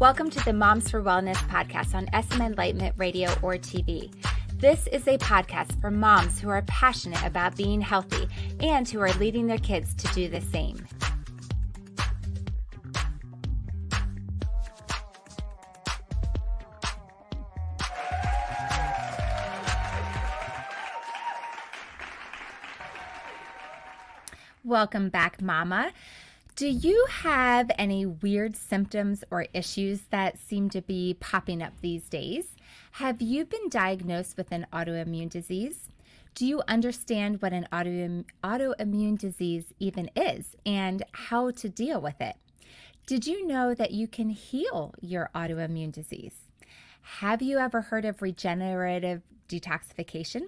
Welcome to the Moms for Wellness podcast on SM Enlightenment Radio or TV. This is a podcast for moms who are passionate about being healthy and who are leading their kids to do the same. Welcome back, Mama. Do you have any weird symptoms or issues that seem to be popping up these days? Have you been diagnosed with an autoimmune disease? Do you understand what an autoimmune, autoimmune disease even is and how to deal with it? Did you know that you can heal your autoimmune disease? Have you ever heard of regenerative detoxification?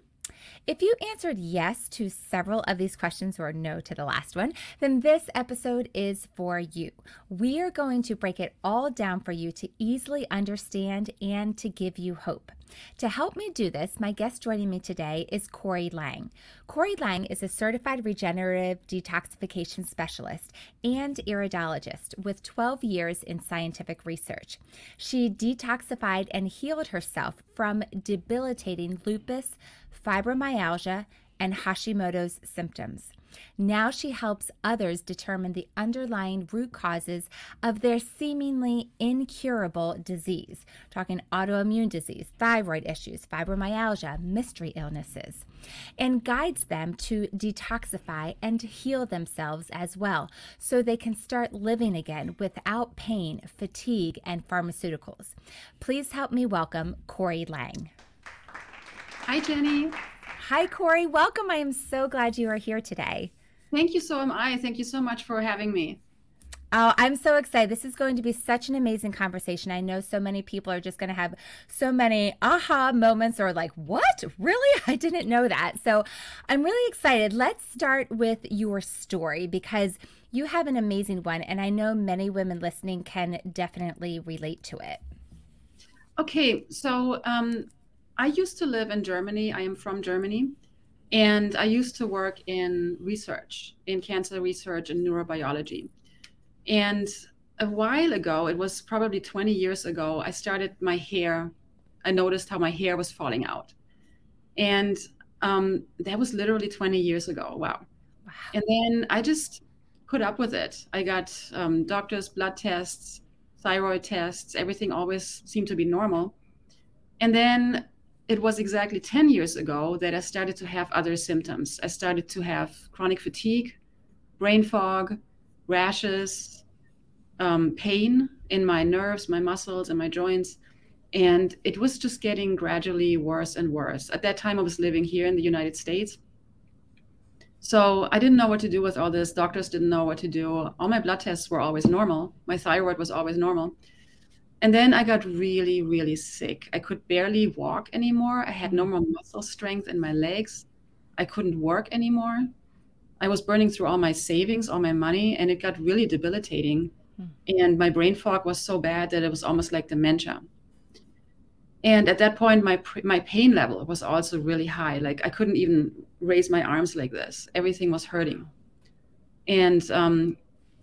If you answered yes to several of these questions or no to the last one, then this episode is for you. We are going to break it all down for you to easily understand and to give you hope. To help me do this, my guest joining me today is Corry Lang. Corry Lang is a certified regenerative detoxification specialist and iridologist with 12 years in scientific research. She detoxified and healed herself from debilitating lupus, fibromyalgia, and Hashimoto's symptoms. Now she helps others determine the underlying root causes of their seemingly incurable disease. Talking autoimmune disease, thyroid issues, fibromyalgia, mystery illnesses, and guides them to detoxify and heal themselves as well so they can start living again without pain, fatigue, and pharmaceuticals. Please help me welcome Corry Lang. Hi, Jennie. Hi, Corry. Welcome. I am so glad you are here today. Thank you so am I. Thank you so much for having me. Oh, I'm so excited. This is going to be such an amazing conversation. I know so many people are just going to have so many aha moments or like, what? Really? I didn't know that. So I'm really excited. Let's start with your story because you have an amazing one. And I know many women listening can definitely relate to it. Okay. So um, I used to live in Germany. I am from Germany. And I used to work in research, in cancer research and neurobiology. And a while ago, it was probably 20 years ago, I started my hair. I noticed how my hair was falling out. And um, that was literally 20 years ago. Wow. wow. And then I just put up with it. I got um, doctors' blood tests, thyroid tests, everything always seemed to be normal. And then it was exactly 10 years ago that I started to have other symptoms. I started to have chronic fatigue, brain fog, rashes, um, pain in my nerves, my muscles, and my joints. And it was just getting gradually worse and worse. At that time, I was living here in the United States. So I didn't know what to do with all this. Doctors didn't know what to do. All my blood tests were always normal. My thyroid was always normal. And then I got really, really sick. I could barely walk anymore. I had no more muscle strength in my legs. I couldn't work anymore. I was burning through all my savings, all my money, and it got really debilitating. Mm. And my brain fog was so bad that it was almost like dementia. And at that point, my my pain level was also really high. Like I couldn't even raise my arms like this. Everything was hurting. And um,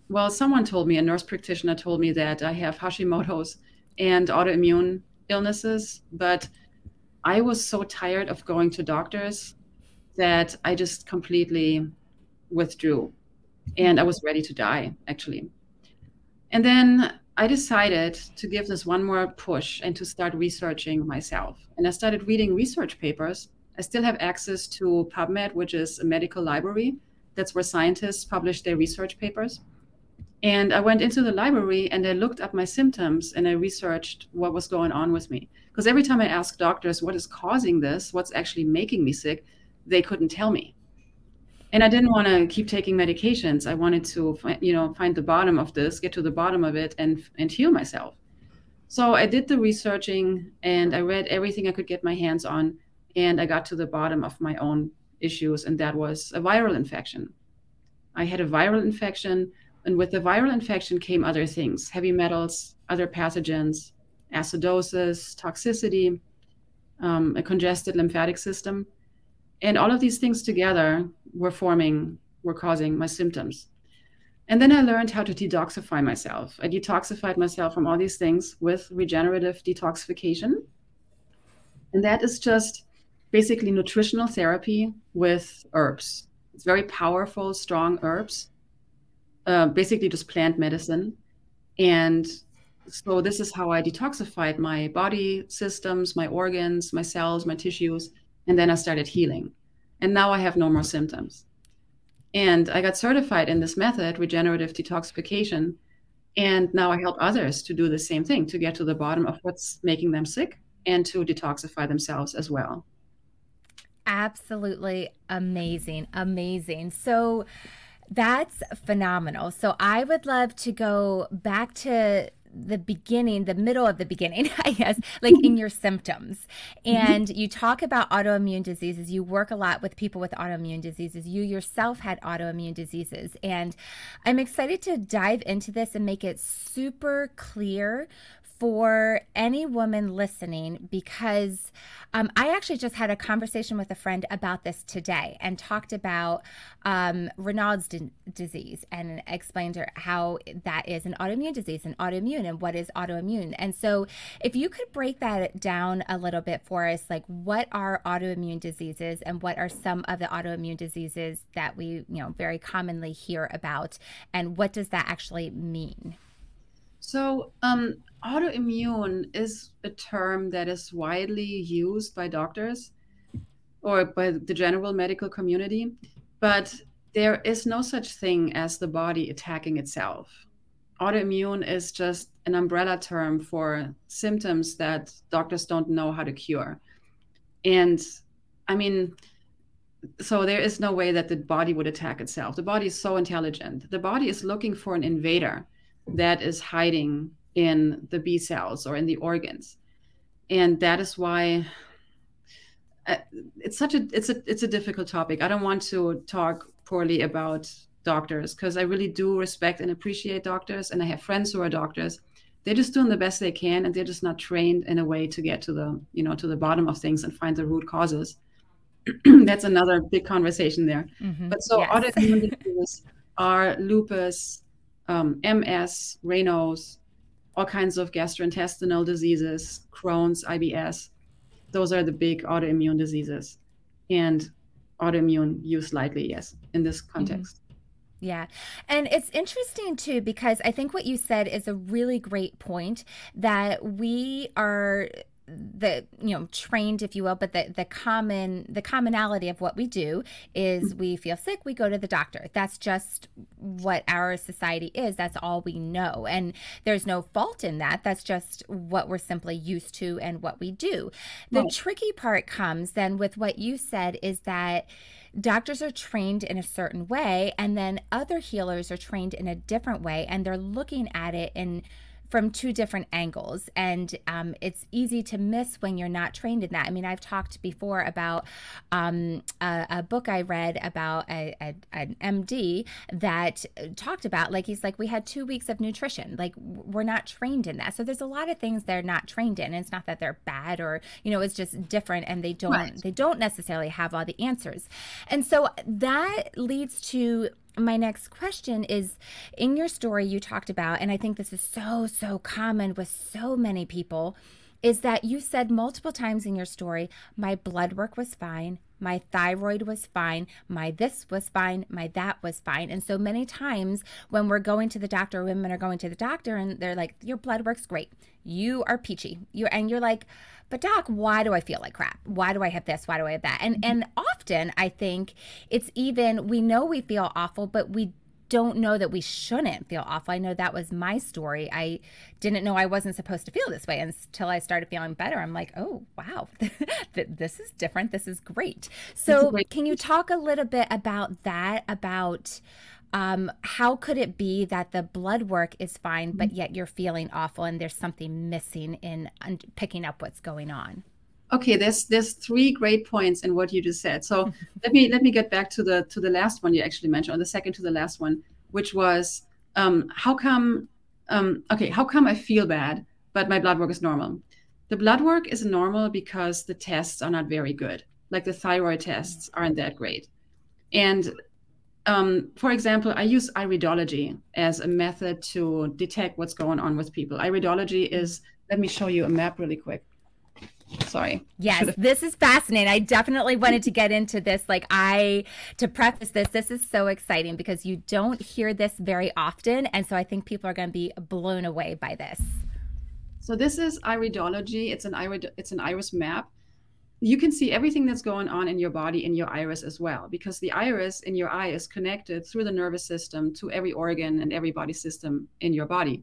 well, someone told me, a nurse practitioner told me that I have Hashimoto's and autoimmune illnesses, but I was so tired of going to doctors that I just completely withdrew and I was ready to die actually. And then I decided to give this one more push and to start researching myself. And I started reading research papers. I still have access to PubMed, which is a medical library. That's where scientists publish their research papers. And I went into the library and I looked up my symptoms and I researched what was going on with me. Because every time I asked doctors what is causing this, what's actually making me sick, they couldn't tell me. And I didn't want to keep taking medications. I wanted to, you know, find the bottom of this, get to the bottom of it, and and heal myself. So I did the researching and I read everything I could get my hands on, and I got to the bottom of my own issues, and that was a viral infection. I had a viral infection and with the viral infection came other things heavy metals, other pathogens, acidosis, toxicity, um, a congested lymphatic system. And all of these things together were forming, were causing my symptoms. And then I learned how to detoxify myself. I detoxified myself from all these things with regenerative detoxification. And that is just basically nutritional therapy with herbs. It's very powerful, strong herbs, uh, basically just plant medicine. And so this is how I detoxified my body systems, my organs, my cells, my tissues, and then I started healing. And now I have no more symptoms. And I got certified in this method, regenerative detoxification. And now I help others to do the same thing, to get to the bottom of what's making them sick and to detoxify themselves as well. Absolutely amazing. Amazing. So that's phenomenal. So I would love to go back to the beginning, the middle of the beginning, I guess, like in your symptoms. Mm-hmm. And you talk about autoimmune diseases. You work a lot with people with autoimmune diseases. You yourself had autoimmune diseases. And I'm excited to dive into this and make it super clear for any woman listening because um, I actually just had a conversation with a friend about this today and talked about um, Raynaud's d- disease and explained her how that is an autoimmune disease and autoimmune and what is autoimmune. And so, if you could break that down a little bit for us, like what are autoimmune diseases and what are some of the autoimmune diseases that we, you know, very commonly hear about, and what does that actually mean? So, um, autoimmune is a term that is widely used by doctors or by the general medical community, but there is no such thing as the body attacking itself. Autoimmune is just an umbrella term for symptoms that doctors don't know how to cure. And I mean, so there is no way that the body would attack itself. The body is so intelligent. The body is looking for an invader that is hiding in the B cells or in the organs. And that is why uh, it's such a it's a it's a difficult topic. I don't want to talk poorly about doctors because I really do respect and appreciate doctors and I have friends who are doctors. They're just doing the best they can and they're just not trained in a way to get to the, you know, to the bottom of things and find the root causes. That's another big conversation there. Mm-hmm. But so yes. autoimmune diseases are lupus, um, MS, Raynaud's, all kinds of gastrointestinal diseases, Crohn's, IBS. Those are the big autoimmune diseases. And autoimmune used lightly, yes, in this mm-hmm. context. Yeah. And it's interesting too, because I think what you said is a really great point that we are the you know trained if you will but the the common the commonality of what we do is we feel sick we go to the doctor. That's just what our society is. That's all we know. And there's no fault in that. That's just what we're simply used to and what we do. The right. tricky part comes then with what you said is that doctors are trained in a certain way and then other healers are trained in a different way and they're looking at it in from two different angles. And um, it's easy to miss when you're not trained in that. I mean, I've talked before about um, a, a, book I read about a, a, an MD that talked about, like, he's like, we had two weeks of nutrition. Like, we're not trained in that. So there's a lot of things they're not trained in. It's not that they're bad or, you know, it's just different and they don't, right. they don't necessarily have all the answers. And so that leads to my next question is in your story you talked about and i think this is so so common with so many people is that you said multiple times in your story my blood work was fine my thyroid was fine my this was fine my that was fine. And so many times when we're going to the doctor women are going to the doctor and they're like your blood works great. You are peachy. You and you're like but doc why do i feel like crap why do i have this why do i have that and mm-hmm. and often i think it's even we know we feel awful but we don't know that we shouldn't feel awful. I know that was my story. I didn't know I wasn't supposed to feel this way until I started feeling better. I'm like, oh, wow, this is different. This is great. So, can you talk a little bit about that? About um, how could it be that the blood work is fine, but yet you're feeling awful and there's something missing in picking up what's going on? Okay, there's there's three great points in what you just said. So let me let me get back to the to the last one you actually mentioned, or the second to the last one, which was um, how come um, okay how come I feel bad but my blood work is normal? The blood work is normal because the tests are not very good. Like the thyroid tests aren't that great, and um, for example, I use iridology as a method to detect what's going on with people. Iridology is, let me show you a map really quick. Sorry. Yes, this is fascinating. I definitely wanted to get into this. Like, I, to preface this, this is so exciting because you don't hear this very often. And so I think people are going to be blown away by this. So this is iridology. It's an irid, it's an iris map you can see everything that's going on in your body in your iris as well because the iris in your eye is connected through the nervous system to every organ and every body system in your body.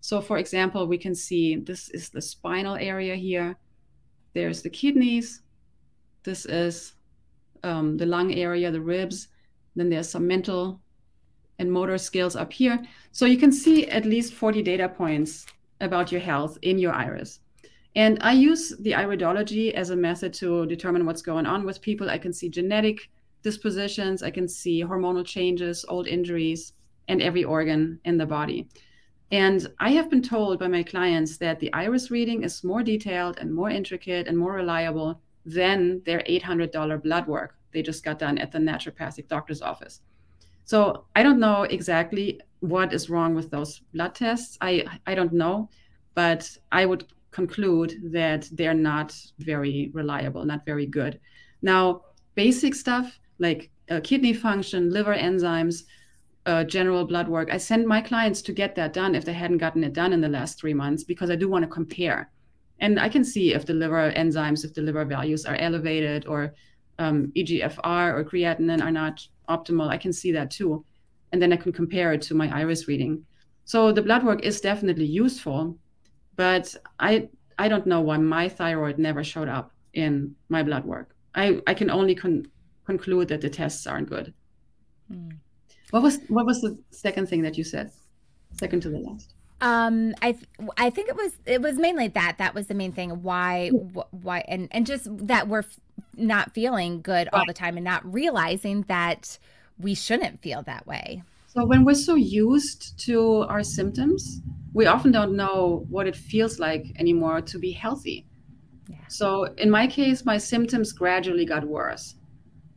So for example we can see this is the spinal area here. There's the kidneys. This is um, the lung area the ribs. Then there's some mental and motor skills up here. So you can see at least 40 data points about your health in your iris and I use the iridology as a method to determine what's going on with people. I can see genetic dispositions, I can see hormonal changes, old injuries, and every organ in the body. And I have been told by my clients that the iris reading is more detailed and more intricate and more reliable than their $800 blood work they just got done at the naturopathic doctor's office. So I don't know exactly what is wrong with those blood tests. I, I don't know, but I would conclude that they're not very reliable, not very good. Now, basic stuff like uh, kidney function, liver enzymes, uh, general blood work, I send my clients to get that done if they hadn't gotten it done in the last three months because I do want to compare. And I can see if the liver enzymes, if the liver values are elevated or um, EGFR or creatinine are not optimal. I can see that too. And then I can compare it to my iris reading. So the blood work is definitely useful, but I I don't know why my thyroid never showed up in my blood work. I I can only con- conclude that the tests aren't good. Mm. What was what was the second thing that you said? Second to the last. Um, I th- I think it was it was mainly that that was the main thing. Why wh- why and and just that we're f- not feeling good all the time and not realizing that we shouldn't feel that way. So when we're so used to our symptoms, we often don't know what it feels like anymore to be healthy. Yeah. So in my case, my symptoms gradually got worse.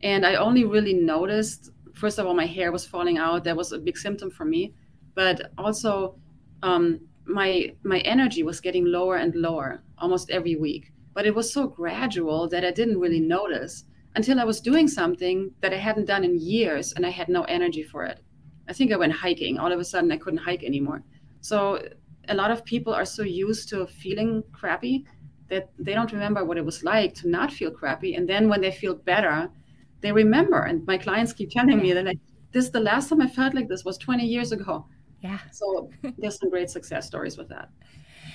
And I only really noticed, first of all, my hair was falling out. That was a big symptom for me. But also, um, my my energy was getting lower and lower almost every week. But it was so gradual that I didn't really notice until I was doing something that I hadn't done in years and I had no energy for it. I think I went hiking. All of a sudden, I couldn't hike anymore. So a lot of people are so used to feeling crappy that they don't remember what it was like to not feel crappy. And then when they feel better, they remember. And my clients keep telling me that like this the last time I felt like this was 20 years ago. Yeah. So there's some great success stories with that.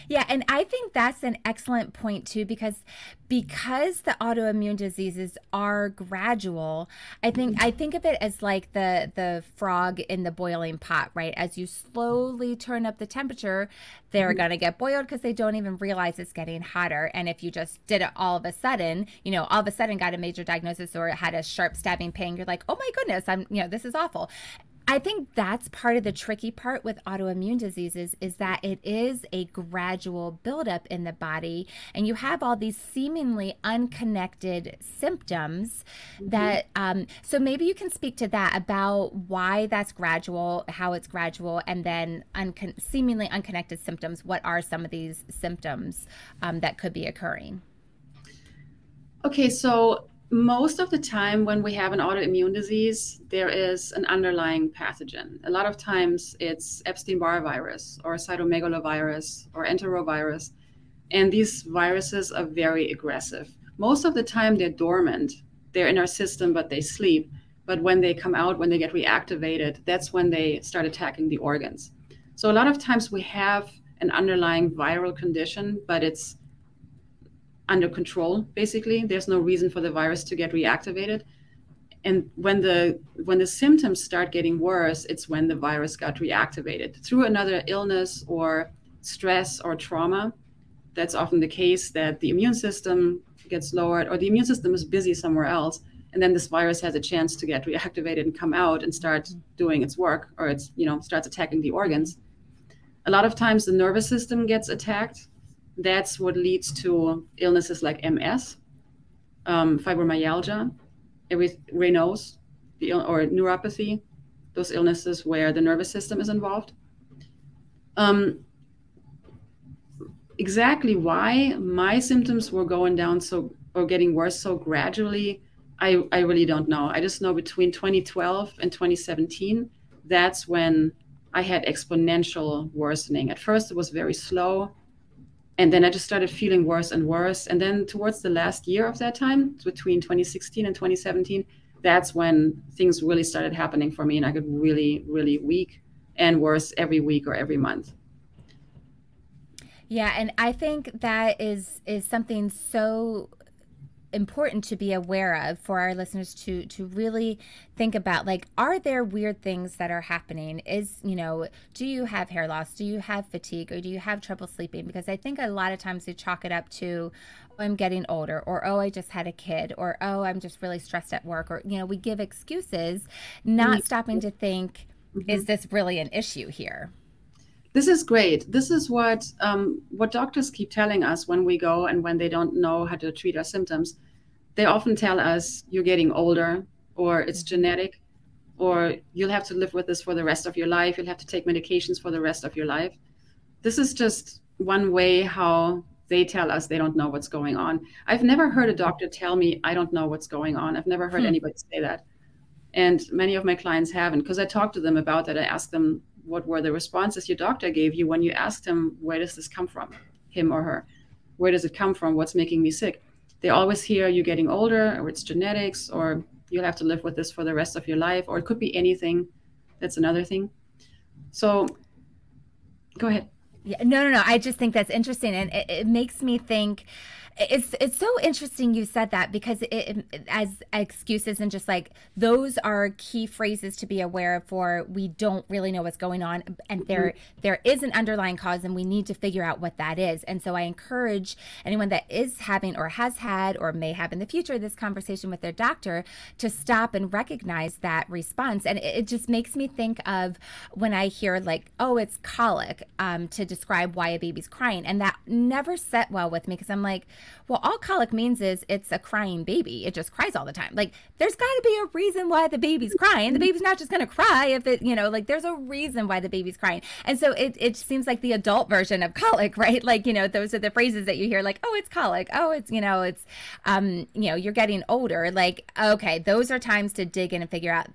Yeah, and I think that's an excellent point too because because the autoimmune diseases are gradual, I think I think of it as like the the frog in the boiling pot, right? As you slowly turn up the temperature, they're mm-hmm. going to get boiled because they don't even realize it's getting hotter. And if you just did it all of a sudden, you know, all of a sudden got a major diagnosis or had a sharp stabbing pain, you're like, "Oh my goodness, I'm, you know, this is awful." I think that's part of the tricky part with autoimmune diseases is that it is a gradual buildup in the body, and you have all these seemingly unconnected symptoms. Mm-hmm. That um, so maybe you can speak to that about why that's gradual, how it's gradual, and then uncon- seemingly unconnected symptoms. What are some of these symptoms um, that could be occurring? Okay, so most of the time when we have an autoimmune disease there is an underlying pathogen. A lot of times it's epstein-barr virus or cytomegalovirus or enterovirus and these viruses are very aggressive. Most of the time they're dormant they're in our system but they sleep. But when they come out when they get reactivated that's when they start attacking the organs. So a lot of times we have an underlying viral condition but it's under control basically. There's no reason for the virus to get reactivated. And when the when the symptoms start getting worse it's when the virus got reactivated. Through another illness or stress or trauma that's often the case that the immune system gets lowered or the immune system is busy somewhere else and then this virus has a chance to get reactivated and come out and start doing its work or it's you know starts attacking the organs. A lot of times the nervous system gets attacked that's what leads to illnesses like MS, um, fibromyalgia, Raynaud's, or neuropathy, those illnesses where the nervous system is involved. Um, exactly why my symptoms were going down so or getting worse so gradually, I, I really don't know. I just know between 2012 and 2017, that's when I had exponential worsening. At first, it was very slow. And then I just started feeling worse and worse. And then towards the last year of that time, between 2016 and 2017, that's when things really started happening for me. And I got really, really weak and worse every week or every month. Yeah, and I think that is is something so important to be aware of for our listeners to to really think about like are there weird things that are happening? Is you know do you have hair loss? Do you have fatigue? Or do you have trouble sleeping? Because i think a lot of times we chalk it up to oh, i'm getting older or oh i just had a kid or oh i'm just really stressed at work or you know we give excuses not stopping to think mm-hmm. is this really an issue here this is great. This is what um, what doctors keep telling us when we go and when they don't know how to treat our symptoms. They often tell us you're getting older, or it's mm-hmm. genetic, or you'll have to live with this for the rest of your life. You'll have to take medications for the rest of your life. This is just one way how they tell us they don't know what's going on. I've never heard a doctor tell me I don't know what's going on. I've never heard hmm. anybody say that. And many of my clients haven't because I talk to them about that. I ask them, what were the responses your doctor gave you when you asked him where does this come from? him or her. Where does it come from? What's making me sick? They always hear you're getting older or it's genetics or you'll have to live with this for the rest of your life or it could be anything. That's another thing. So go ahead. Yeah no no no. I just think that's interesting and it, it makes me think it's it's so interesting you said that because it, it, as excuses and just like those are key phrases to be aware of for we don't really know what's going on and there mm-hmm. there is an underlying cause and we need to figure out what that is. And so i encourage anyone that is having or has had or may have in the future this conversation with their doctor to stop and recognize that response. And it, it just makes me think of when i hear like oh it's colic um, to describe why a baby's crying. And that never set well with me because i'm like well, all colic means is it's a crying baby. It just cries all the time. Like, there's got to be a reason why the baby's crying. The baby's not just going to cry if it, you know, like there's a reason why the baby's crying. And so it, it seems like the adult version of colic, right? Like, you know, those are the phrases that you hear, like, oh, it's colic. Oh, it's, you know, it's, um, you know, you're getting older. Like, okay, those are times to dig in and figure out,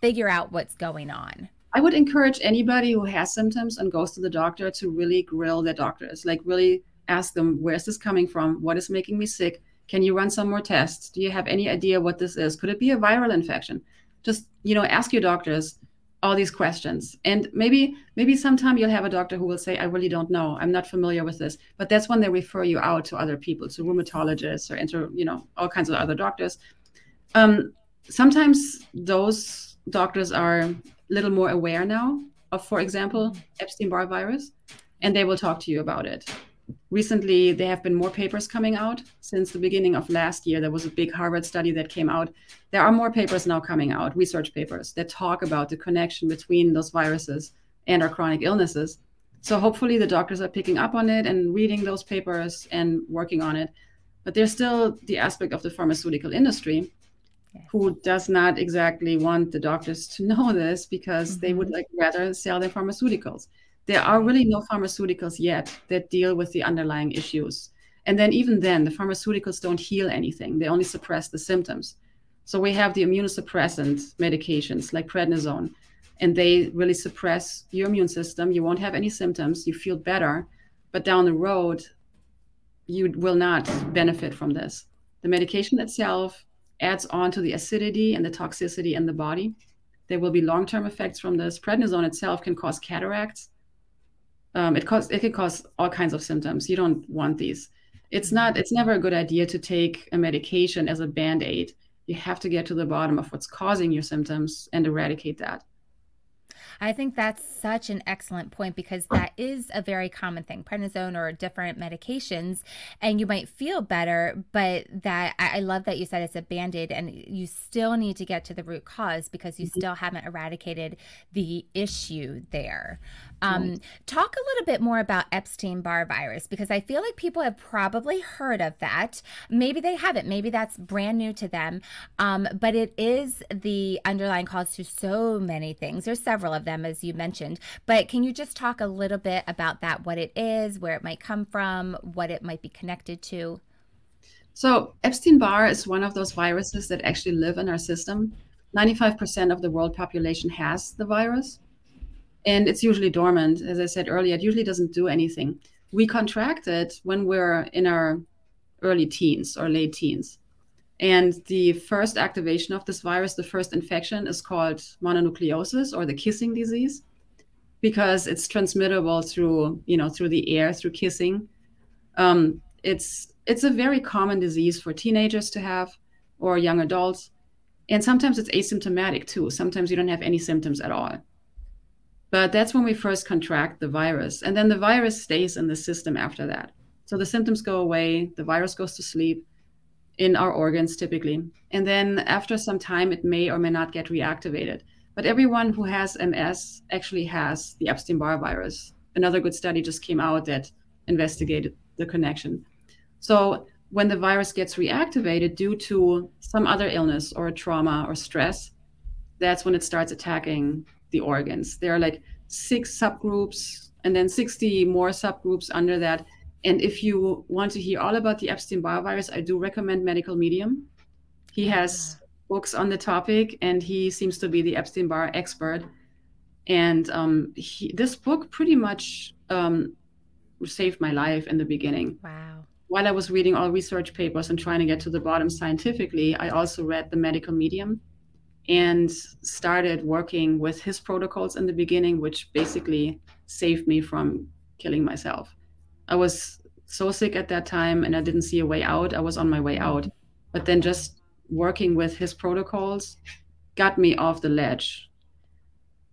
figure out what's going on. I would encourage anybody who has symptoms and goes to the doctor to really grill their doctors, like really ask them, where's this coming from? What is making me sick? Can you run some more tests? Do you have any idea what this is? Could it be a viral infection? Just, you know, ask your doctors all these questions. And maybe, maybe sometime you'll have a doctor who will say, I really don't know. I'm not familiar with this. But that's when they refer you out to other people, to rheumatologists or enter, you know, all kinds of other doctors. Um, sometimes those doctors are a little more aware now of, for example, Epstein-Barr virus, and they will talk to you about it recently there have been more papers coming out since the beginning of last year. There was a big harvard study that came out. There are more papers now coming out research papers that talk about the connection between those viruses and our chronic illnesses. So hopefully the doctors are picking up on it and reading those papers and working on it. But there's still the aspect of the pharmaceutical industry who does not exactly want the doctors to know this because mm-hmm. they would like rather sell their pharmaceuticals there are really no pharmaceuticals yet that deal with the underlying issues. And then, even then, the pharmaceuticals don't heal anything, they only suppress the symptoms. So, we have the immunosuppressant medications like prednisone, and they really suppress your immune system. You won't have any symptoms, you feel better, but down the road, you will not benefit from this. The medication itself adds on to the acidity and the toxicity in the body. There will be long term effects from this. Prednisone itself can cause cataracts um, it cause it can cause all kinds of symptoms. You don't want these. It's not. It's never a good idea to take a medication as a band aid. You have to get to the bottom of what's causing your symptoms and eradicate that. I think that's such an excellent point because that is a very common thing prednisone or different medications, and you might feel better, but that I love that you said it's a band aid and you still need to get to the root cause because you mm-hmm. still haven't eradicated the issue there. Um, right. Talk a little bit more about Epstein Barr virus because I feel like people have probably heard of that. Maybe they haven't. Maybe that's brand new to them. Um, but it is the underlying cause to so many things. There's several of them, as you mentioned. But can you just talk a little bit about that? What it is, where it might come from, what it might be connected to? So, Epstein Barr is one of those viruses that actually live in our system. 95% of the world population has the virus and it's usually dormant. As I said earlier, it usually doesn't do anything. We contract it when we're in our early teens or late teens. And the first activation of this virus, the first infection, is called mononucleosis or the kissing disease, because it's transmittable through, you know, through the air, through kissing. Um, it's it's a very common disease for teenagers to have or young adults, and sometimes it's asymptomatic too. Sometimes you don't have any symptoms at all. But that's when we first contract the virus. And then the virus stays in the system after that. So the symptoms go away, the virus goes to sleep in our organs typically. And then after some time, it may or may not get reactivated. But everyone who has MS actually has the Epstein Barr virus. Another good study just came out that investigated the connection. So when the virus gets reactivated due to some other illness or trauma or stress, that's when it starts attacking the organs. There are like six subgroups and then 60 more subgroups under that. And if you want to hear all about the Epstein Barr virus, I do recommend Medical Medium. He has books on the topic and he seems to be the Epstein Barr expert. And um, he, this book pretty much um, saved my life in the beginning. Wow. While I was reading all research papers and trying to get to the bottom scientifically, I also read the Medical Medium and started working with his protocols in the beginning, which basically saved me from killing myself. I was so sick at that time and I didn't see a way out. I was on my way out. But then just working with his protocols got me off the ledge.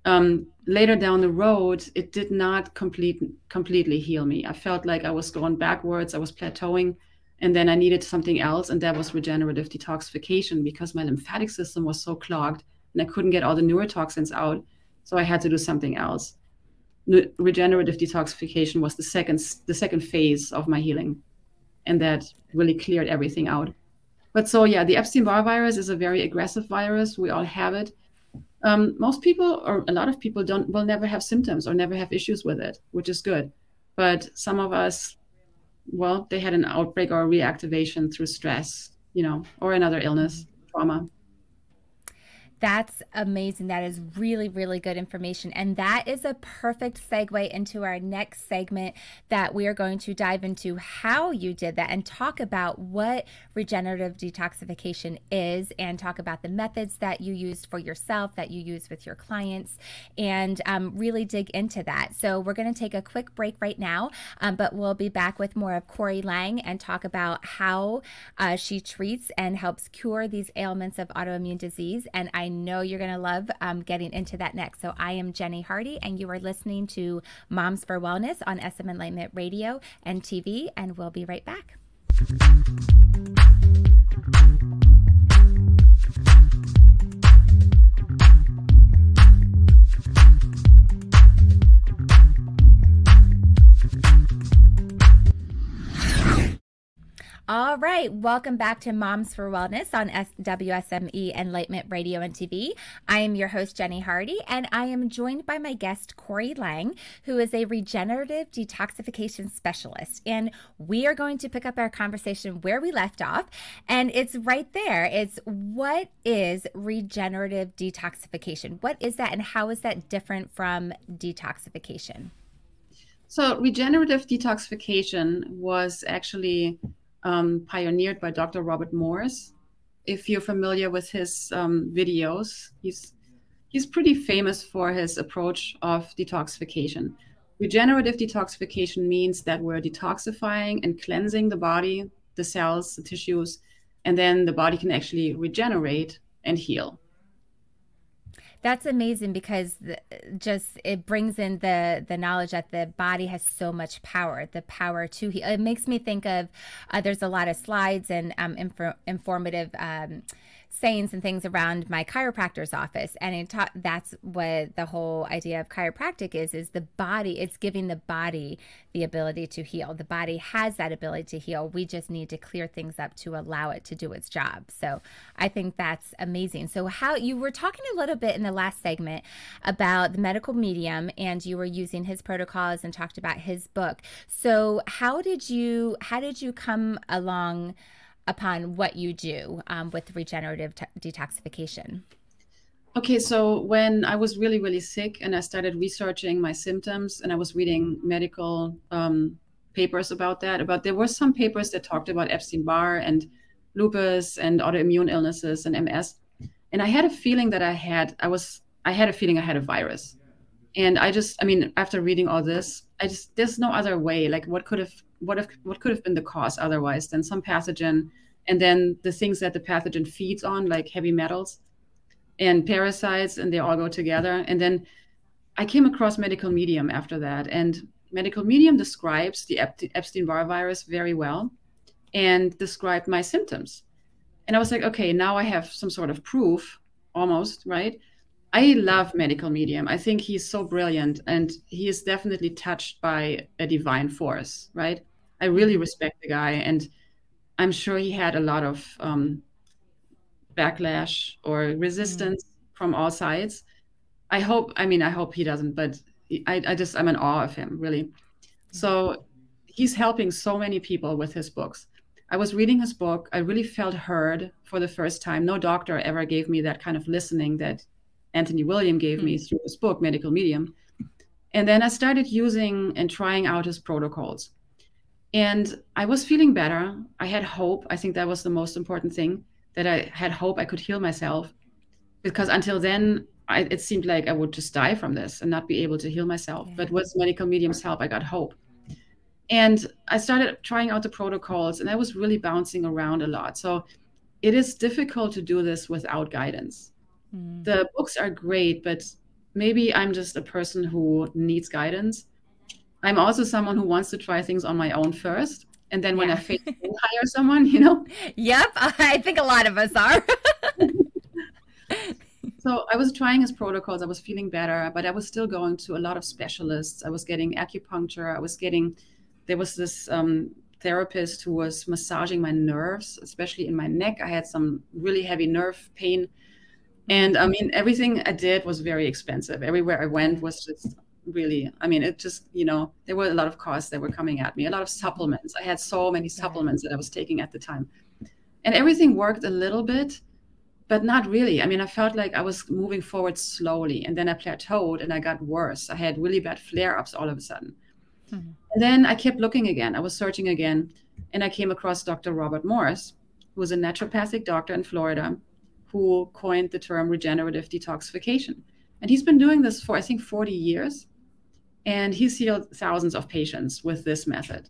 Um, later down the road, it did not complete, completely heal me. I felt like I was going backwards, I was plateauing and then I needed something else, and that was regenerative detoxification because my lymphatic system was so clogged and I couldn't get all the neurotoxins out. So I had to do something else. Regenerative detoxification was the second the second phase of my healing, and that really cleared everything out. But so yeah, the Epstein-Barr virus is a very aggressive virus. We all have it. Um, most people, or a lot of people, don't will never have symptoms or never have issues with it, which is good. But some of us well, they had an outbreak or reactivation through stress, you know, or another illness, trauma. That's amazing. That is really, really good information. And that is a perfect segue into our next segment that we are going to dive into how you did that and talk about what regenerative detoxification is and talk about the methods that you used for yourself, that you use with your clients, and um, really dig into that. So we're going to take a quick break right now, um, but we'll be back with more of Corry Lang and talk about how uh, she treats and helps cure these ailments of autoimmune disease. And I know you're going to love um, getting into that next. So, I am Jennie Hardy, and you are listening to Moms for Wellness on SM Enlightenment Radio and TV, and we'll be right back. All right, welcome back to Moms for Wellness on WSME Enlightenment Radio and TV. I am your host, Jennie Hardy, and I am joined by my guest, Corry Lang, who is a regenerative detoxification specialist. And we are going to pick up our conversation where we left off, and it's right there. It's what is regenerative detoxification? What is that, and how is that different from detoxification? So, regenerative detoxification was actually um, pioneered by Dr. Robert Morse. If you're familiar with his um, videos, he's he's pretty famous for his approach of detoxification. Regenerative detoxification means that we're detoxifying and cleansing the body, the cells, the tissues, and then the body can actually regenerate and heal that's amazing because the, just it brings in the the knowledge that the body has so much power the power to heal it makes me think of uh, there's a lot of slides and um, informative um, saying some things around my chiropractor's office. And it taught that's what the whole idea of chiropractic is is the body it's giving the body the ability to heal. The body has that ability to heal. We just need to clear things up to allow it to do its job. So i think that's amazing. So how you were talking a little bit in the last segment about the medical medium and you were using his protocols and talked about his book. So how did you how did you come along upon what you do um, with regenerative detoxification. Okay, so when I was really, really sick and I started researching my symptoms and I was reading medical um, papers about that, about there were some papers that talked about Epstein Barr and lupus and autoimmune illnesses and MS. And I had a feeling that I had, I was, I had a feeling I had a virus. And I just, I mean, after reading all this, I just, there's no other way. Like, what could have what if what could have been the cause otherwise than some pathogen and then the things that the pathogen feeds on like heavy metals and parasites and they all go together. And then i came across medical medium after that. And medical medium describes the epstein-barr virus very well and described my symptoms. And i was like okay now i have some sort of proof almost right I love medical medium. I think he's so brilliant and he is definitely touched by a divine force, right? I really mm-hmm. respect the guy and I'm sure he had a lot of um, backlash or resistance mm. from all sides. I hope, I mean, I hope he doesn't, but I, I just, I'm in awe of him, really. So he's helping so many people with his books. I was reading his book. I really felt heard for the first time. No doctor ever gave me that kind of listening that Anthony William gave mm-hmm. me through his book, Medical Medium. And then I started using and trying out his protocols. And I was feeling better. I had hope. I think that was the most important thing that I had hope I could heal myself. Because until then, I, it seemed like I would just die from this and not be able to heal myself. Yeah. But with medical medium's help, I got hope. And I started trying out the protocols, and I was really bouncing around a lot. So it is difficult to do this without guidance. Mm. The books are great, but maybe I'm just a person who needs guidance. I'm also someone who wants to try things on my own first. And then when yeah. I fail, hire someone, you know? Yep. I think a lot of us are. so I was trying his protocols. I was feeling better, but I was still going to a lot of specialists. I was getting acupuncture. I was getting, there was this um, therapist who was massaging my nerves, especially in my neck. I had some really heavy nerve pain and I mean, everything I did was very expensive. Everywhere I went was just really, I mean, it just, you know, there were a lot of costs that were coming at me, a lot of supplements. I had so many supplements that I was taking at the time. And everything worked a little bit, but not really. I mean, I felt like I was moving forward slowly and then I plateaued and I got worse. I had really bad flare ups all of a sudden. Mm-hmm. And then I kept looking again. I was searching again and I came across Dr. Robert Morse who was a naturopathic doctor in Florida who coined the term regenerative detoxification. And he's been doing this for, I think, 40 years. And he's healed thousands of patients with this method.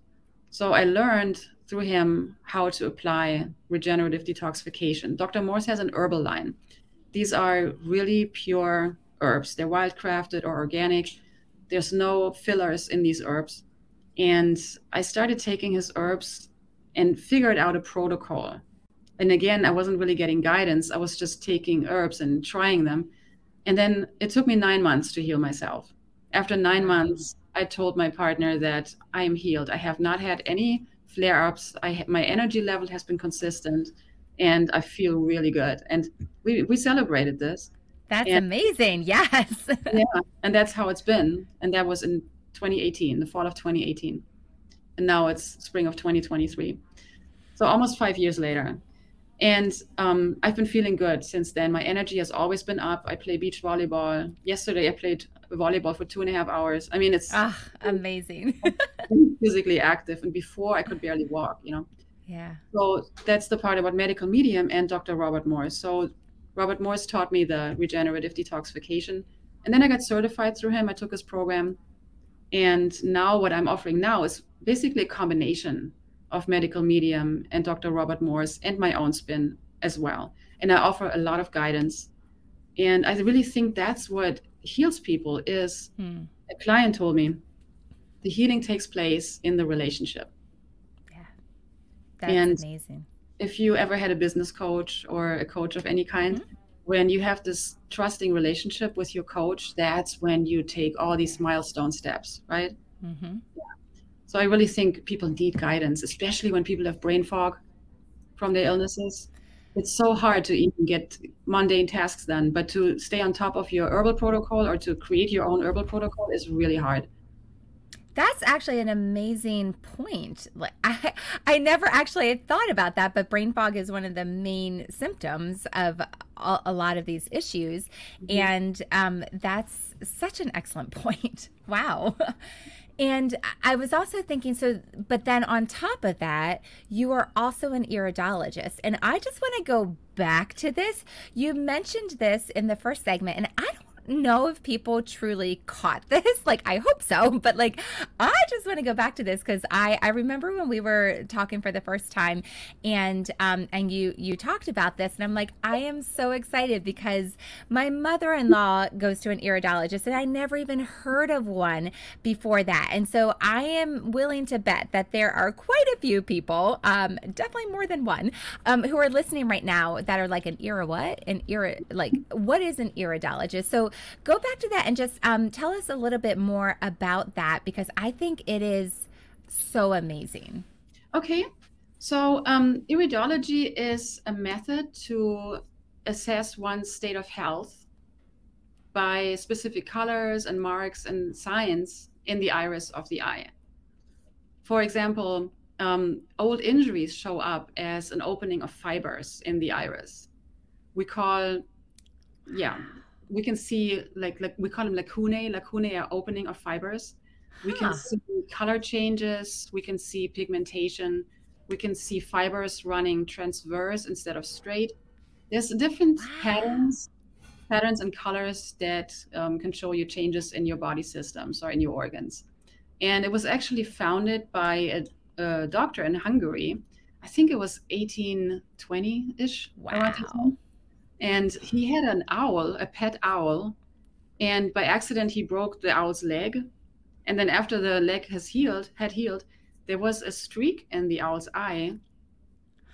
So I learned through him how to apply regenerative detoxification. Dr. Morse has an herbal line. These are really pure herbs. They're wildcrafted or organic. There's no fillers in these herbs. And I started taking his herbs and figured out a protocol and again i wasn't really getting guidance. I was just taking herbs and trying them. And then it took me nine months to heal myself. After nine months i told my partner that i am healed. I have not had any flare-ups. I, my energy level has been consistent and i feel really good. And we, we celebrated this. That's and, amazing. Yes. Yeah and that's how it's been. And that was in 2018 the fall of 2018 and now it's spring of 2023 so almost five years later and um, I've been feeling good since then. My energy has always been up. I play beach volleyball. Yesterday, I played volleyball for two and a half hours. I mean, it's ah, amazing. physically active, and before I could barely walk. You know. Yeah. So that's the part about medical medium and Dr. Robert Morse. So Robert Morse taught me the regenerative detoxification, and then I got certified through him. I took his program, and now what I'm offering now is basically a combination of medical medium and Dr. Robert Morse and my own spin as well. And I offer a lot of guidance. And I really think that's what heals people is hmm. a client told me the healing takes place in the relationship. Yeah. That's and, amazing. if you ever had a business coach or a coach of any kind, mm-hmm. when you have this trusting relationship with your coach, that's when you take all these milestone steps, right? Mm-hmm. Yeah. So I really think people need guidance, especially when people have brain fog from their illnesses. It's so hard to even get mundane tasks done, but to stay on top of your herbal protocol or to create your own herbal protocol is really hard. That's actually an amazing point. Like I, I never actually had thought about that, but brain fog is one of the main symptoms of a, a lot of these issues, mm-hmm. and um, that's such an excellent point. Wow. And I was also thinking, so, but then on top of that, you are also an iridologist. And I just want to go back to this. You mentioned this in the first segment, and I don't know if people truly caught this. Like, I hope so. But like, I just want to go back to this because I I remember when we were talking for the first time, and um and you you talked about this, and I'm like, I am so excited because my mother-in-law goes to an iridologist, and I never even heard of one before that. And so I am willing to bet that there are quite a few people, um, definitely more than one, um, who are listening right now that are like an ira what an ira like what is an iridologist? So go back to that and just um, tell us a little bit more about that because I think it is so amazing. Okay. So, um, iridology is a method to assess one's state of health by specific colors and marks and signs in the iris of the eye. For example, um, old injuries show up as an opening of fibers in the iris. We call, yeah, we can see like like we call them lacunae. Lacunae are opening of fibers. We huh. can see color changes. We can see pigmentation. We can see fibers running transverse instead of straight. There's different wow. patterns, patterns and colors that um, can show you changes in your body systems or in your organs. And it was actually founded by a, a doctor in Hungary. I think it was 1820 ish. Wow and he had an owl, a pet owl, and by accident he broke the owl's leg. And then after the leg has healed, had healed, there was a streak in the owl's eye,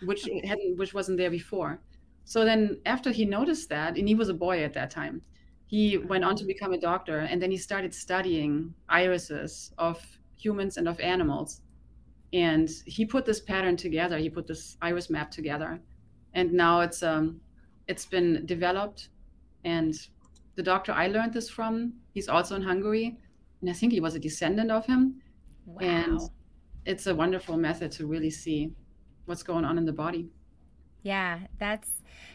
which hadn't, which wasn't there before. So then after he noticed that, and he was a boy at that time, he went on to become a doctor, and then he started studying irises of humans and of animals. And he put this pattern together. He put this iris map together, and now it's um, it's been developed. And the doctor i learned this from he's also in hungary. And i think he was a descendant of him. Wow. and it's a wonderful method to really see what's going on in the body. Yeah that's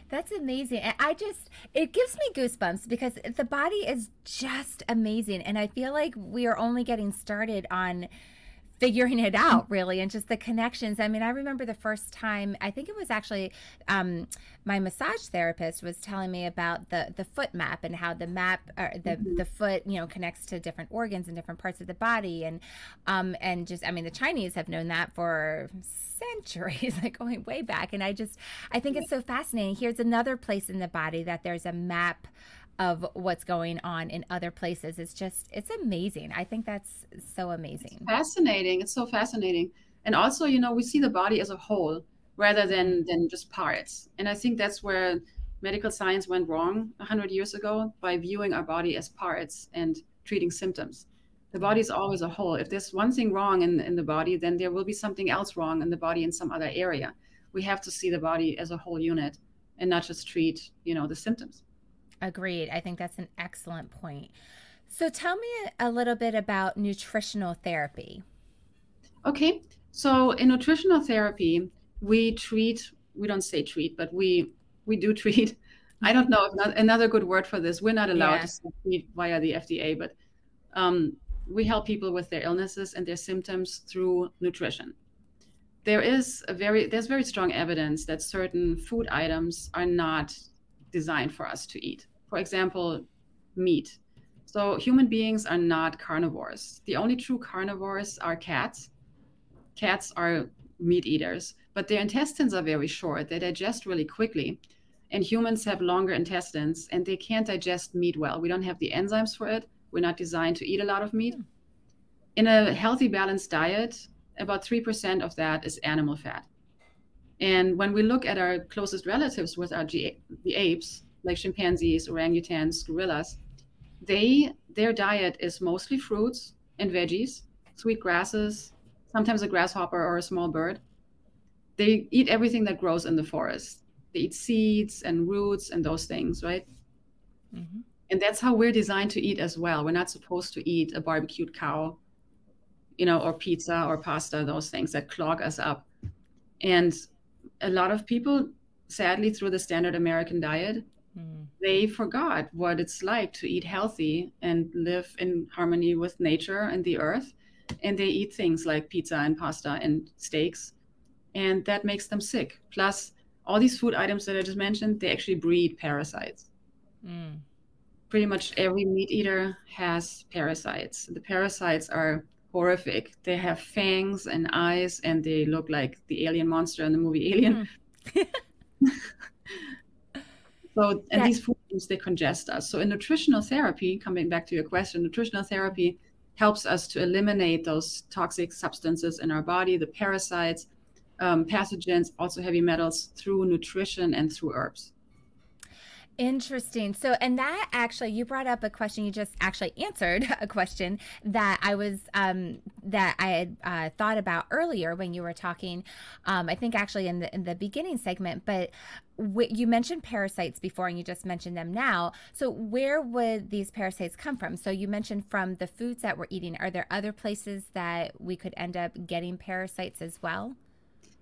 that's amazing. And i just it gives me goosebumps because the body is just amazing. And i feel like we are only getting started on figuring it out really and just the connections. I mean i remember the first time i think it was actually um, my massage therapist was telling me about the the foot map and how the map or the mm-hmm. the foot you know connects to different organs and different parts of the body. And um and just i mean the chinese have known that for centuries like going way back. And i just i think it's so fascinating. Here's another place in the body that there's a map of what's going on in other places. It's just, it's amazing. I think that's so amazing. It's fascinating. It's so fascinating. And also, you know, we see the body as a whole rather than than just parts. And I think that's where medical science went wrong 100 years ago by viewing our body as parts and treating symptoms. The body is always a whole. If there's one thing wrong in, in the body, then there will be something else wrong in the body in some other area. We have to see the body as a whole unit and not just treat, you know, the symptoms. Agreed. I think that's an excellent point. So tell me a little bit about nutritional therapy. Okay. So in nutritional therapy, we treat, we don't say treat, but we we do treat. I don't know not, another good word for this. We're not allowed yeah. to treat via the FDA, but um, we help people with their illnesses and their symptoms through nutrition. There is a very there's very strong evidence that certain food items are not designed for us to eat. For example, meat. So human beings are not carnivores. The only true carnivores are cats. Cats are meat eaters, but their intestines are very short. They digest really quickly. And humans have longer intestines and they can't digest meat well. We don't have the enzymes for it. We're not designed to eat a lot of meat. Hmm. In a healthy, balanced diet, about 3% of that is animal fat. And when we look at our closest relatives with our G- the apes, like chimpanzees, orangutans, gorillas, they their diet is mostly fruits and veggies, sweet grasses, sometimes a grasshopper or a small bird. They eat everything that grows in the forest. They eat seeds and roots and those things, right? Mm-hmm. And that's how we're designed to eat as well. We're not supposed to eat a barbecued cow, you know, or pizza or pasta, those things that clog us up. And a lot of people, sadly, through the standard American diet, mm. they forgot what it's like to eat healthy and live in harmony with nature and the earth. And they eat things like pizza and pasta and steaks. And that makes them sick. Plus, all these food items that I just mentioned, they actually breed parasites. Mm. Pretty much every meat eater has parasites. The parasites are horrific. They have fangs and eyes, and they look like the alien monster in the movie Alien. Mm. so, and these foods they congest us. So, in nutritional therapy, coming back to your question, nutritional therapy helps us to eliminate those toxic substances in our body, the parasites, um, pathogens, also heavy metals through nutrition and through herbs. Interesting. So, and that actually, you brought up a question. You just actually answered a question that I was um, that I had uh, thought about earlier when you were talking. Um, I think actually in the in the beginning segment, but w- you mentioned parasites before, and you just mentioned them now. So, where would these parasites come from? So, you mentioned from the foods that we're eating. Are there other places that we could end up getting parasites as well?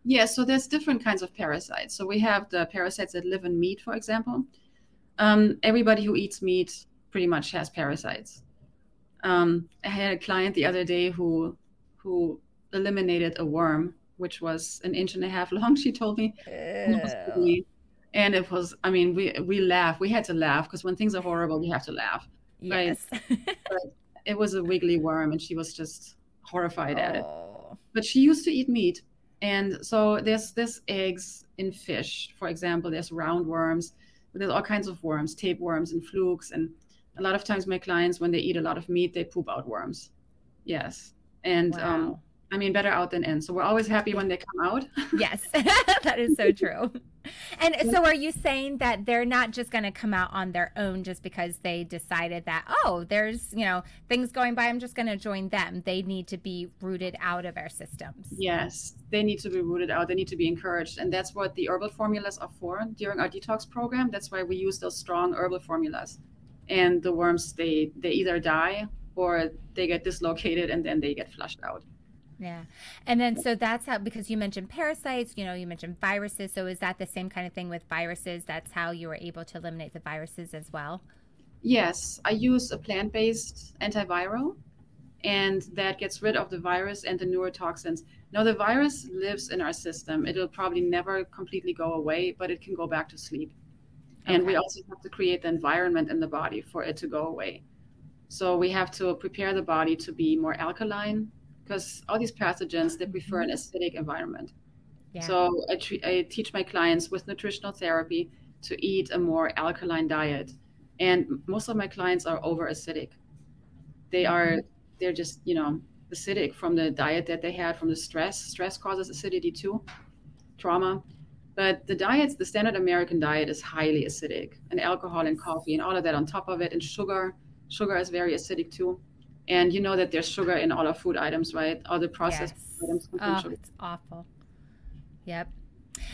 Yeah. So, there's different kinds of parasites. So, we have the parasites that live in meat, for example um, everybody who eats meat pretty much has parasites. Um, I had a client the other day who who eliminated a worm, which was an inch and a half long. She told me, and it was. I mean, we we laugh. We had to laugh because when things are horrible, we have to laugh. Yes. Right? it was a wiggly worm, and she was just horrified oh. at it. Oh. But she used to eat meat, and so there's there's eggs in fish, for example. There's roundworms there's all kinds of worms, tapeworms and flukes. And a lot of times my clients, when they eat a lot of meat, they poop out worms. Yes. And um, wow. um, I mean, better out than in. So we're always happy when they come out. yes, that is so true. And so, are you saying that they're not just going to come out on their own just because they decided that, oh, there's, you know, things going by, I'm just going to join them? They need to be rooted out of our systems. Yes, they need to be rooted out. They need to be encouraged. And that's what the herbal formulas are for during our detox program. That's why we use those strong herbal formulas. And the worms, they, they either die or they get dislocated and then they get flushed out. Yeah. And then so that's how because you mentioned parasites, you know, you mentioned viruses. So is that the same kind of thing with viruses? That's how you were able to eliminate the viruses as well? Yes. I use a plant based antiviral and that gets rid of the virus and the neurotoxins. Now the virus lives in our system. It'll probably never completely go away, but it can go back to sleep. And okay. we also have to create the environment in the body for it to go away. So we have to prepare the body to be more alkaline because all these pathogens they prefer an mm-hmm. acidic environment. Yeah. So I, tre- I teach my clients with nutritional therapy to eat a more alkaline diet, and most of my clients are over acidic. They are mm-hmm. they're just you know acidic from the diet that they had from the stress. Stress causes acidity too, trauma. But the diets, the standard American diet is highly acidic, and alcohol and coffee and all of that on top of it, and sugar. Sugar is very acidic too. And you know that there's sugar in all our food items, right? All the processed yes. items oh, sugar. It's awful. Yep.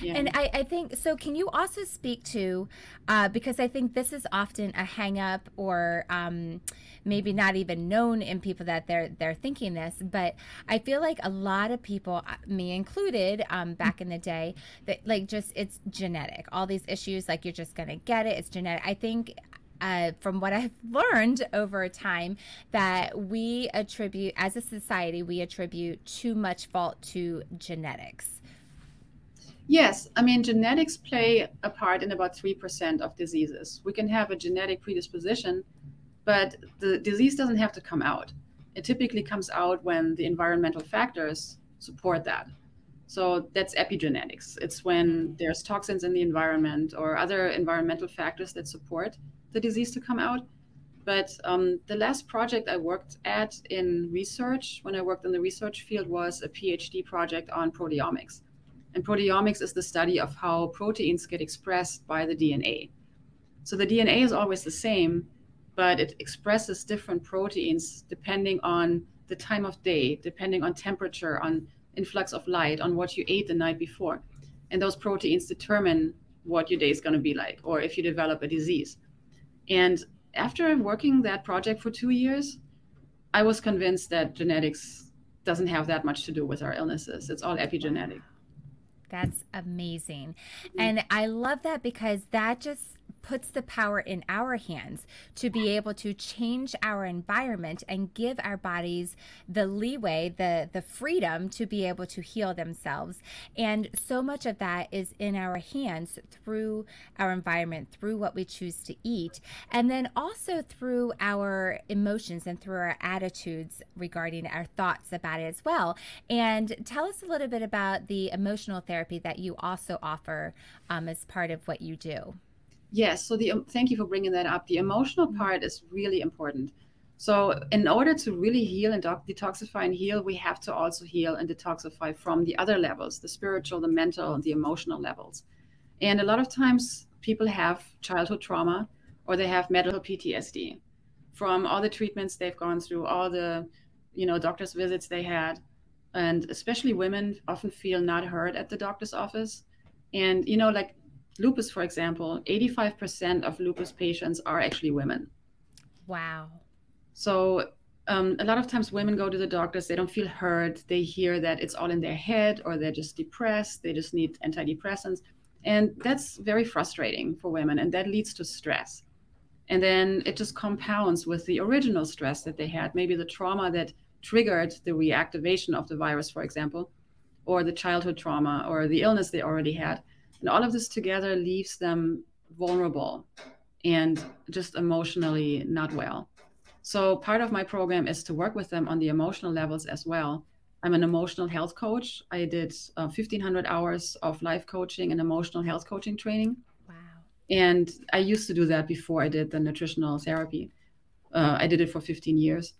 Yeah. And I, I, think so. Can you also speak to, uh, because I think this is often a hang up or um, maybe not even known in people that they're they're thinking this, but I feel like a lot of people, uh, me included, um, back in the day, that like just it's genetic. All these issues, like you're just gonna get it. It's genetic. I think uh, from what I've learned over time, that we attribute, as a society, we attribute too much fault to genetics. Yes, I mean, genetics play a part in about 3% of diseases. We can have a genetic predisposition, but the disease doesn't have to come out. It typically comes out when the environmental factors support that. So that's epigenetics. It's when there's toxins in the environment or other environmental factors that support the disease to come out. But um, the last project I worked at in research, when I worked in the research field, was a PhD project on proteomics. And proteomics is the study of how proteins get expressed by the DNA. So the DNA is always the same, but it expresses different proteins depending on the time of day, depending on temperature, on influx of light, on what you ate the night before. And those proteins determine what your day is going to be like or if you develop a disease. And after working that project for two years, I was convinced that genetics doesn't have that much to do with our illnesses. It's all epigenetic. That's amazing. Mm. And I love that because that just puts the power in our hands to be able to change our environment and give our bodies the leeway, the the freedom to be able to heal themselves. And so much of that is in our hands through our environment, through what we choose to eat, and then also through our emotions and through our attitudes regarding our thoughts about it as well. And tell us a little bit about the emotional therapy that you also offer um, as part of what you do. Yes. So the um, thank you for bringing that up. The emotional mm-hmm. part is really important. So in order to really heal and detoxify and heal, we have to also heal and detoxify from the other levels, the spiritual, the mental, and the emotional levels. And a lot of times people have childhood trauma or they have medical PTSD from all the treatments they've gone through, all the, you know, doctor's visits they had. And especially women often feel not heard at the doctor's office. And, you know, like lupus, for example, 85% of lupus patients are actually women. Wow. So um, a lot of times women go to the doctors, they don't feel heard. They hear that it's all in their head or they're just depressed, they just need antidepressants. And that's very frustrating for women, and that leads to stress. And then it just compounds with the original stress that they had, maybe the trauma that triggered the reactivation of the virus, for example, or the childhood trauma or the illness they already had. And all of this together leaves them vulnerable and just emotionally not well. So, part of my program is to work with them on the emotional levels as well. I'm an emotional health coach. I did uh, 1,500 hours of life coaching and emotional health coaching training. Wow. And I used to do that before I did the nutritional therapy. Uh, I did it for 15 years.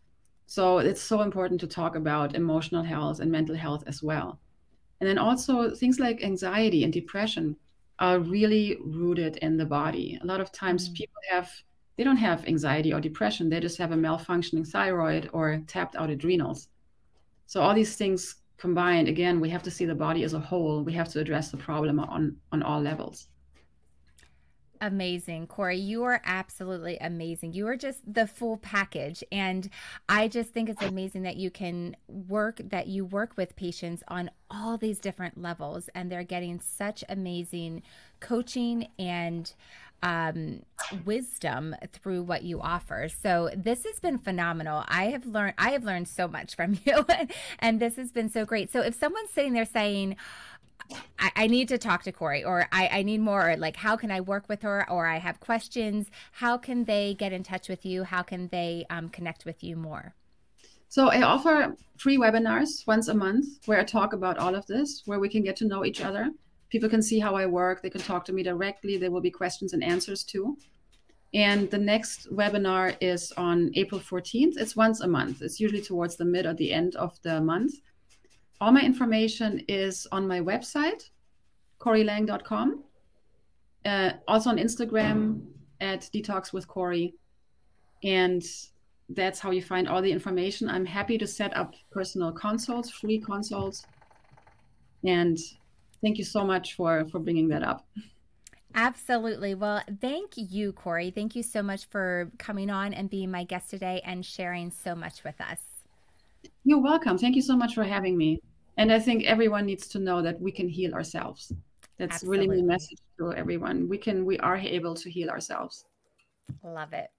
So, it's so important to talk about emotional health and mental health as well. And then also things like anxiety and depression are really rooted in the body. A lot of times mm-hmm. people have they don't have anxiety or depression, they just have a malfunctioning thyroid or tapped out adrenals. So all these things combined, again, we have to see the body as a whole. We have to address the problem on on all levels amazing. Corry, you are absolutely amazing. You are just the full package. And I just think it's amazing that you can work, that you work with patients on all these different levels and they're getting such amazing coaching and um, wisdom through what you offer. So this has been phenomenal. I have learned I have learned so much from you and this has been so great. So if someone's sitting there saying, I, I, need to talk to Corry or I, I need more. or Like, how can I work with her or I have questions? How can they get in touch with you? How can they um, connect with you more? So, I offer free webinars once a month where I talk about all of this, where we can get to know each other. People can see how I work, they can talk to me directly. There will be questions and answers too. And the next webinar is on April 14th. It's once a month, it's usually towards the mid or the end of the month all my information is on my website, corrylang.com. Uh, also on Instagram at Detox with Corry. And that's how you find all the information. I'm happy to set up personal consults, free consults. And thank you so much for, for bringing that up. Absolutely. Well, thank you, Corry. Thank you so much for coming on and being my guest today and sharing so much with us. You're welcome. Thank you so much for having me and i think everyone needs to know that we can heal ourselves that's Absolutely. really my message to everyone we can we are able to heal ourselves love it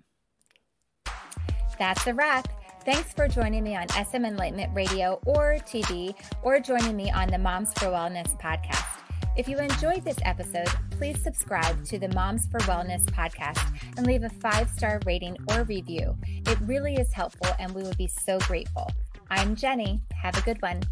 that's a wrap Thanks for joining me on SM Enlightenment Radio or TV, or joining me on the Moms for Wellness podcast. If you enjoyed this episode, please subscribe to the Moms for Wellness podcast and leave a five star rating or review. It really is helpful, and we would be so grateful. I'm Jennie. Have a good one.